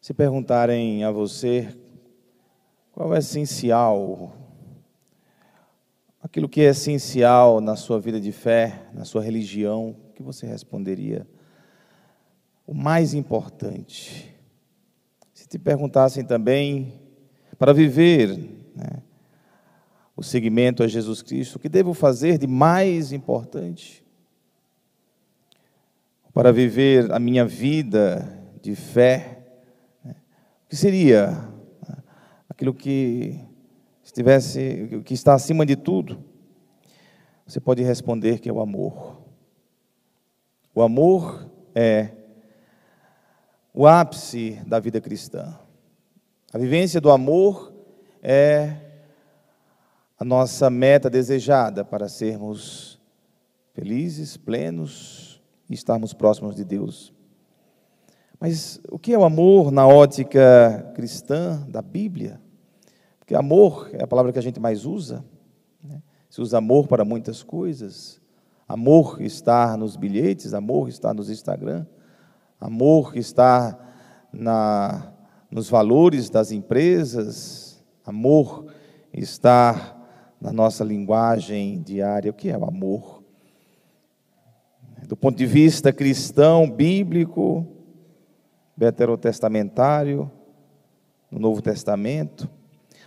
Se perguntarem a você qual é essencial, aquilo que é essencial na sua vida de fé, na sua religião, o que você responderia? O mais importante. Se te perguntassem também, para viver né, o seguimento a Jesus Cristo, o que devo fazer de mais importante? Para viver a minha vida de fé, que seria aquilo que estivesse, que está acima de tudo? Você pode responder que é o amor. O amor é o ápice da vida cristã. A vivência do amor é a nossa meta desejada para sermos felizes, plenos e estarmos próximos de Deus. Mas o que é o amor na ótica cristã da Bíblia? Porque amor é a palavra que a gente mais usa. Né? Se usa amor para muitas coisas. Amor está nos bilhetes, amor está nos Instagram, amor está na, nos valores das empresas, amor está na nossa linguagem diária. O que é o amor? Do ponto de vista cristão, bíblico, veterotestamentário, no Novo Testamento?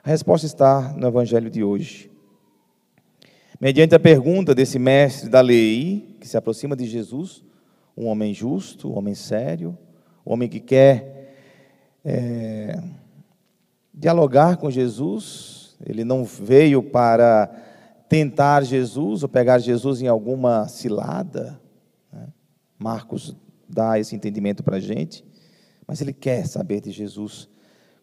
A resposta está no Evangelho de hoje. Mediante a pergunta desse mestre da lei, que se aproxima de Jesus, um homem justo, um homem sério, um homem que quer é, dialogar com Jesus, ele não veio para tentar Jesus ou pegar Jesus em alguma cilada. Né? Marcos dá esse entendimento para a gente mas ele quer saber de Jesus.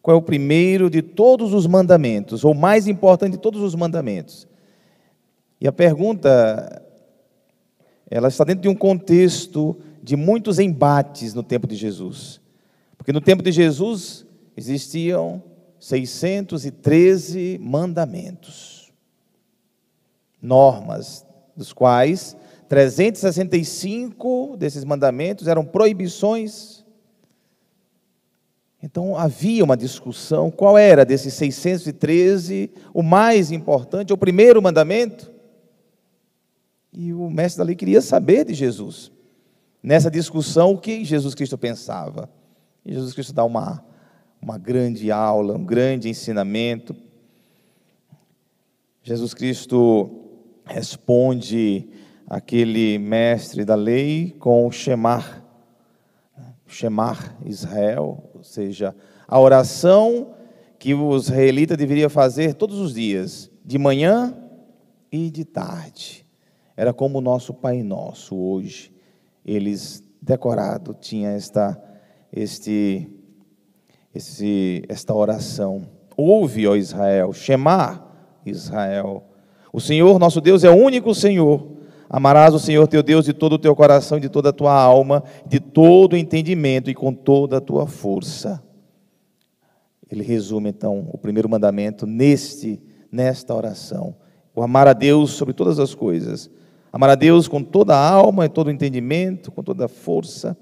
Qual é o primeiro de todos os mandamentos, ou mais importante de todos os mandamentos? E a pergunta, ela está dentro de um contexto de muitos embates no tempo de Jesus. Porque no tempo de Jesus existiam 613 mandamentos, normas, dos quais 365 desses mandamentos eram proibições então havia uma discussão, qual era desses 613 o mais importante, o primeiro mandamento? E o mestre da lei queria saber de Jesus. Nessa discussão, o que Jesus Cristo pensava? E Jesus Cristo dá uma, uma grande aula, um grande ensinamento. Jesus Cristo responde aquele mestre da lei com o Shemar, Shemar Israel, ou seja, a oração que o israelita deveria fazer todos os dias, de manhã e de tarde. Era como o nosso Pai Nosso hoje. Eles decorado tinha esta este esse esta oração. Ouve, ó Israel, Shemar Israel. O Senhor nosso Deus é o único Senhor. Amarás o Senhor teu Deus de todo o teu coração, de toda a tua alma, de todo o entendimento e com toda a tua força. Ele resume então o primeiro mandamento neste nesta oração. O amar a Deus sobre todas as coisas. Amar a Deus com toda a alma e todo o entendimento, com toda a força.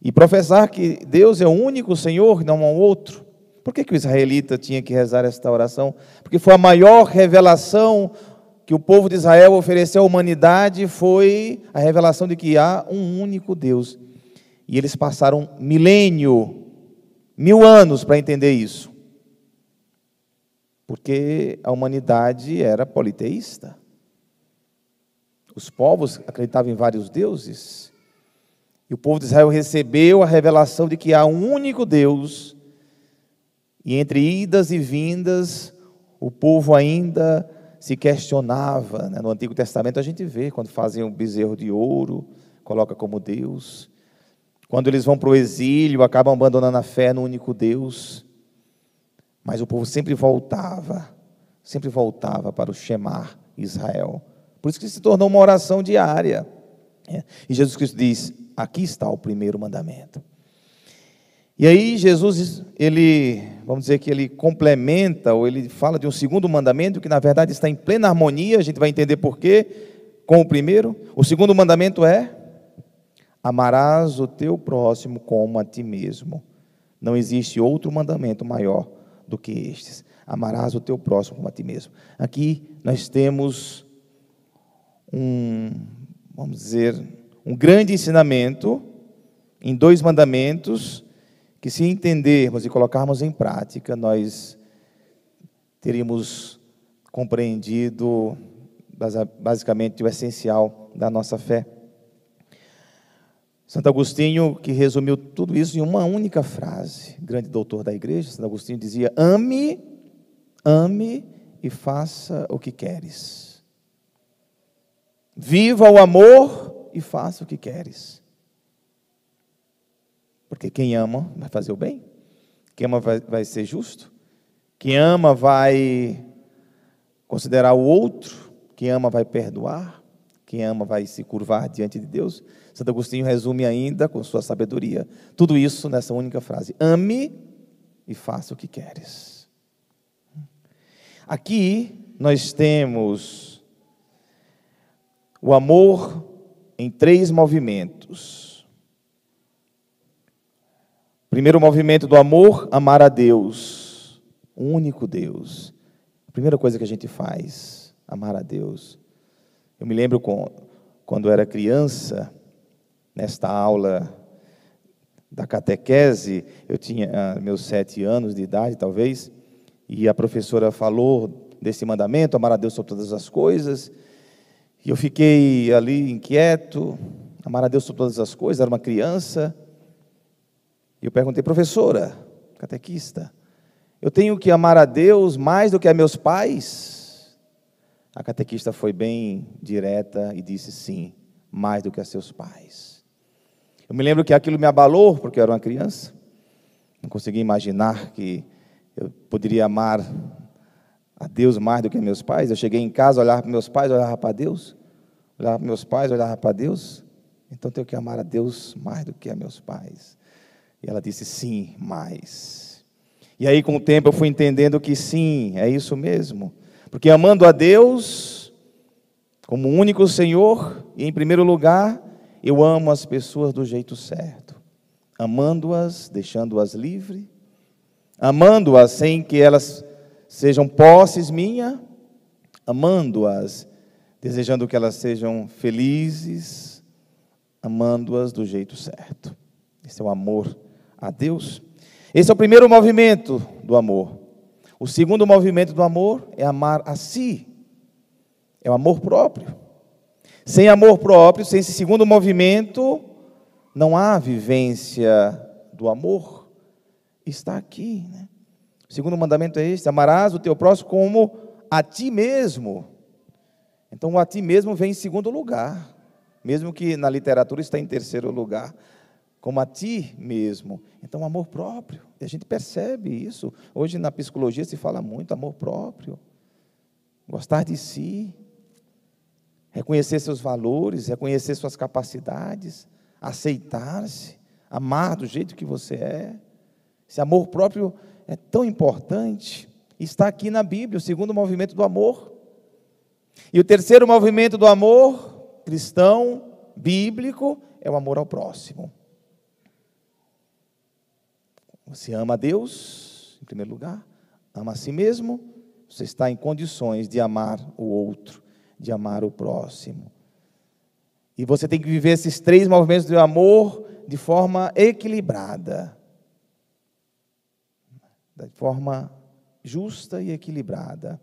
E professar que Deus é o único Senhor, não há outro. Por que, que o israelita tinha que rezar esta oração? Porque foi a maior revelação que o povo de Israel ofereceu à humanidade foi a revelação de que há um único Deus. E eles passaram milênio, mil anos para entender isso. Porque a humanidade era politeísta. Os povos acreditavam em vários deuses. E o povo de Israel recebeu a revelação de que há um único Deus. E entre idas e vindas, o povo ainda se questionava. Né? No Antigo Testamento a gente vê quando fazem um bezerro de ouro, coloca como Deus. Quando eles vão para o exílio, acabam abandonando a fé no único Deus. Mas o povo sempre voltava, sempre voltava para o Shemar Israel. Por isso que se tornou uma oração diária. Né? E Jesus Cristo diz: aqui está o primeiro mandamento. E aí Jesus, ele, vamos dizer que ele complementa, ou ele fala de um segundo mandamento, que na verdade está em plena harmonia, a gente vai entender por quê, com o primeiro. O segundo mandamento é: amarás o teu próximo como a ti mesmo. Não existe outro mandamento maior do que estes. Amarás o teu próximo como a ti mesmo. Aqui nós temos um, vamos dizer, um grande ensinamento em dois mandamentos que, se entendermos e colocarmos em prática, nós teríamos compreendido basicamente o essencial da nossa fé. Santo Agostinho, que resumiu tudo isso em uma única frase, grande doutor da igreja, Santo Agostinho dizia: ame, ame e faça o que queres. Viva o amor e faça o que queres. Porque quem ama vai fazer o bem, quem ama vai, vai ser justo, quem ama vai considerar o outro, quem ama vai perdoar, quem ama vai se curvar diante de Deus. Santo Agostinho resume ainda com sua sabedoria tudo isso nessa única frase: ame e faça o que queres. Aqui nós temos o amor em três movimentos. Primeiro movimento do amor, amar a Deus, o único Deus. A primeira coisa que a gente faz, amar a Deus. Eu me lembro quando era criança, nesta aula da catequese, eu tinha ah, meus sete anos de idade, talvez, e a professora falou desse mandamento, amar a Deus sobre todas as coisas, e eu fiquei ali inquieto, amar a Deus sobre todas as coisas, era uma criança, e eu perguntei, professora, catequista, eu tenho que amar a Deus mais do que a meus pais? A catequista foi bem direta e disse sim, mais do que a seus pais. Eu me lembro que aquilo me abalou, porque eu era uma criança. Não conseguia imaginar que eu poderia amar a Deus mais do que meus pais. Eu cheguei em casa, olhava para meus pais, olhava para Deus. Olhava para meus pais, olhava para Deus. Então tenho que amar a Deus mais do que a meus pais. E ela disse sim, mais. E aí, com o tempo, eu fui entendendo que sim, é isso mesmo. Porque amando a Deus como único Senhor, e em primeiro lugar, eu amo as pessoas do jeito certo, amando-as, deixando-as livres, amando-as sem que elas sejam posses minha, amando-as, desejando que elas sejam felizes, amando-as do jeito certo. Esse é o amor a Deus. Esse é o primeiro movimento do amor. O segundo movimento do amor é amar a si. É o amor próprio. Sem amor próprio, sem esse segundo movimento, não há vivência do amor. Está aqui. Né? O segundo mandamento é este: amarás o teu próximo como a ti mesmo. Então, o a ti mesmo vem em segundo lugar, mesmo que na literatura está em terceiro lugar como a ti mesmo. Então, amor próprio. E a gente percebe isso. Hoje na psicologia se fala muito amor próprio. Gostar de si. Reconhecer seus valores, reconhecer suas capacidades, aceitar-se, amar do jeito que você é. Esse amor próprio é tão importante. Está aqui na Bíblia, o segundo movimento do amor. E o terceiro movimento do amor cristão, bíblico, é o amor ao próximo. Você ama a Deus, em primeiro lugar, ama a si mesmo, você está em condições de amar o outro, de amar o próximo. E você tem que viver esses três movimentos de amor de forma equilibrada. De forma justa e equilibrada.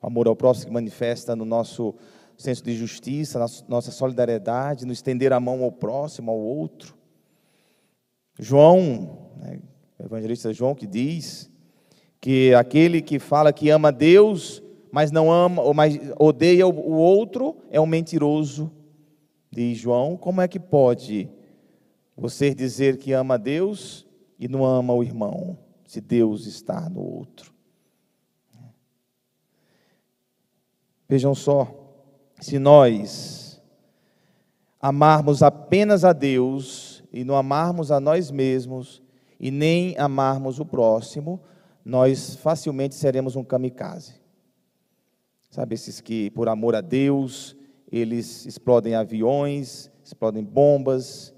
O amor ao próximo que manifesta no nosso senso de justiça, nossa solidariedade, no estender a mão ao próximo, ao outro. João, o evangelista João que diz que aquele que fala que ama Deus, mas não ama, ou mas odeia o outro, é um mentiroso. Diz João, como é que pode você dizer que ama Deus e não ama o irmão, se Deus está no outro? Vejam só, se nós amarmos apenas a Deus e não amarmos a nós mesmos, e nem amarmos o próximo, nós facilmente seremos um kamikaze. Sabe, esses que, por amor a Deus, eles explodem aviões, explodem bombas,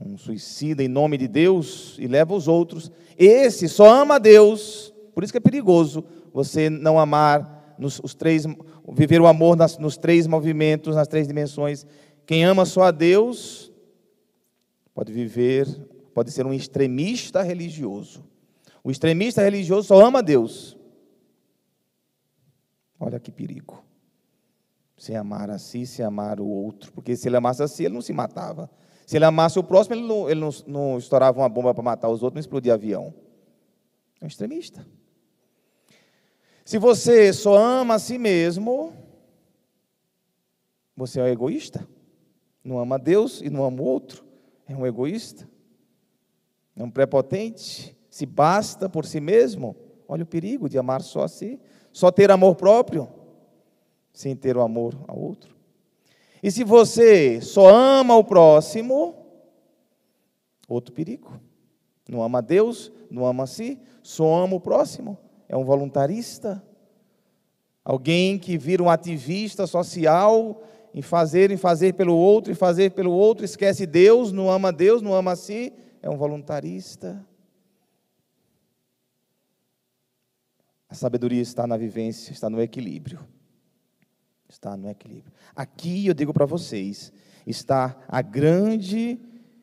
um suicida em nome de Deus e leva os outros. Esse só ama a Deus, por isso que é perigoso você não amar nos os três, viver o amor nas, nos três movimentos, nas três dimensões. Quem ama só a Deus pode viver, pode ser um extremista religioso. O extremista religioso só ama Deus. Olha que perigo. Sem amar a si, sem amar o outro. Porque se ele amasse a si, ele não se matava. Se ele amasse o próximo, ele não, ele não, não estourava uma bomba para matar os outros, não explodia avião. É um extremista. Se você só ama a si mesmo, você é um egoísta. Não ama Deus e não ama o outro. É um egoísta. É um prepotente. Se basta por si mesmo. Olha o perigo de amar só a si. Só ter amor próprio, sem ter o amor ao outro. E se você só ama o próximo, outro perigo. Não ama Deus, não ama a si, só ama o próximo. É um voluntarista. Alguém que vira um ativista social em fazer, em fazer pelo outro, e fazer pelo outro, esquece Deus, não ama Deus, não ama a si, é um voluntarista. A sabedoria está na vivência, está no equilíbrio. Está no equilíbrio. Aqui eu digo para vocês, está a grande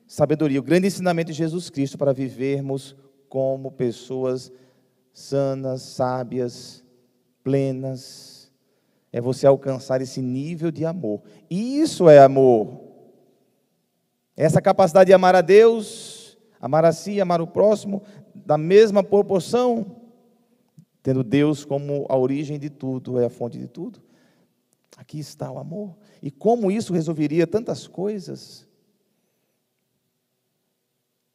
sabedoria, o grande ensinamento de Jesus Cristo para vivermos como pessoas sanas, sábias, plenas. É você alcançar esse nível de amor. Isso é amor. Essa capacidade de amar a Deus, amar a si, amar o próximo, da mesma proporção, tendo Deus como a origem de tudo, é a fonte de tudo. Aqui está o amor. E como isso resolveria tantas coisas?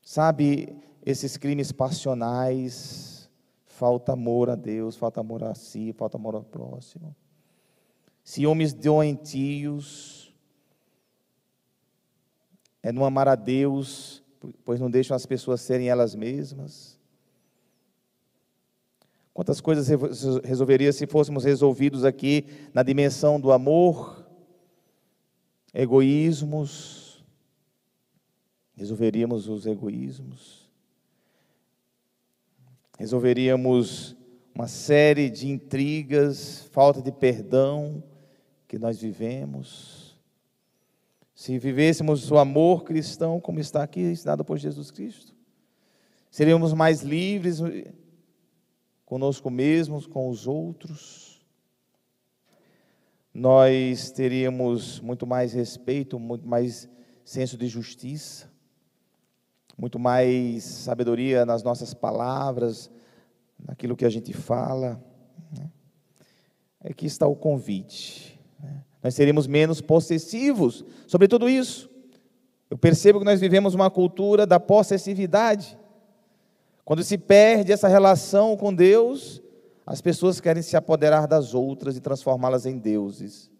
Sabe, esses crimes passionais, falta amor a Deus, falta amor a si, falta amor ao próximo. Ciúmes doentios, é não amar a Deus, pois não deixam as pessoas serem elas mesmas. Quantas coisas resolveria se fôssemos resolvidos aqui na dimensão do amor, egoísmos, resolveríamos os egoísmos, resolveríamos uma série de intrigas, falta de perdão que nós vivemos. Se vivêssemos o amor cristão como está aqui ensinado por Jesus Cristo, seríamos mais livres conosco mesmos, com os outros. Nós teríamos muito mais respeito, muito mais senso de justiça, muito mais sabedoria nas nossas palavras, naquilo que a gente fala. Né? Aqui está o convite. Nós seríamos menos possessivos sobre tudo isso. Eu percebo que nós vivemos uma cultura da possessividade. Quando se perde essa relação com Deus, as pessoas querem se apoderar das outras e transformá-las em deuses.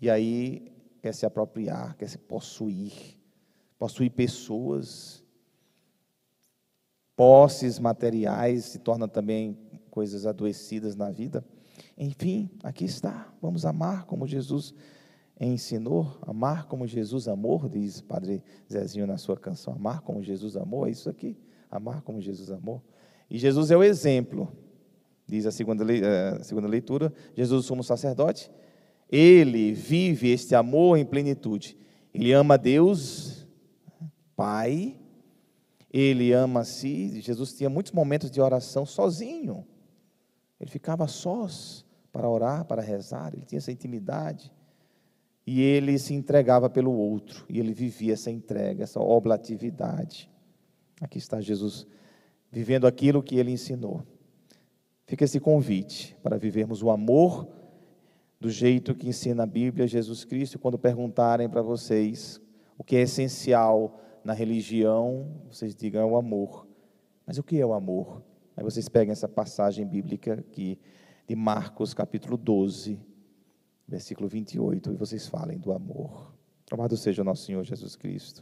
E aí quer se apropriar, quer se possuir, possuir pessoas, posses materiais se tornam também coisas adoecidas na vida. Enfim, aqui está. Vamos amar como Jesus ensinou, amar como Jesus amou, diz Padre Zezinho na sua canção, amar como Jesus amou, é isso aqui, amar como Jesus amou. E Jesus é o exemplo, diz a segunda, a segunda leitura, Jesus, sumo sacerdote, ele vive este amor em plenitude. Ele ama Deus, Pai, ele ama a si. Jesus tinha muitos momentos de oração sozinho. Ele ficava sós para orar, para rezar, ele tinha essa intimidade e ele se entregava pelo outro, e ele vivia essa entrega, essa oblatividade. Aqui está Jesus vivendo aquilo que ele ensinou. Fica esse convite para vivermos o amor do jeito que ensina a Bíblia, Jesus Cristo. Quando perguntarem para vocês o que é essencial na religião, vocês digam é o amor. Mas o que é o amor? Aí vocês peguem essa passagem bíblica aqui de Marcos, capítulo 12, versículo 28, e vocês falem do amor. Amado seja o nosso Senhor Jesus Cristo.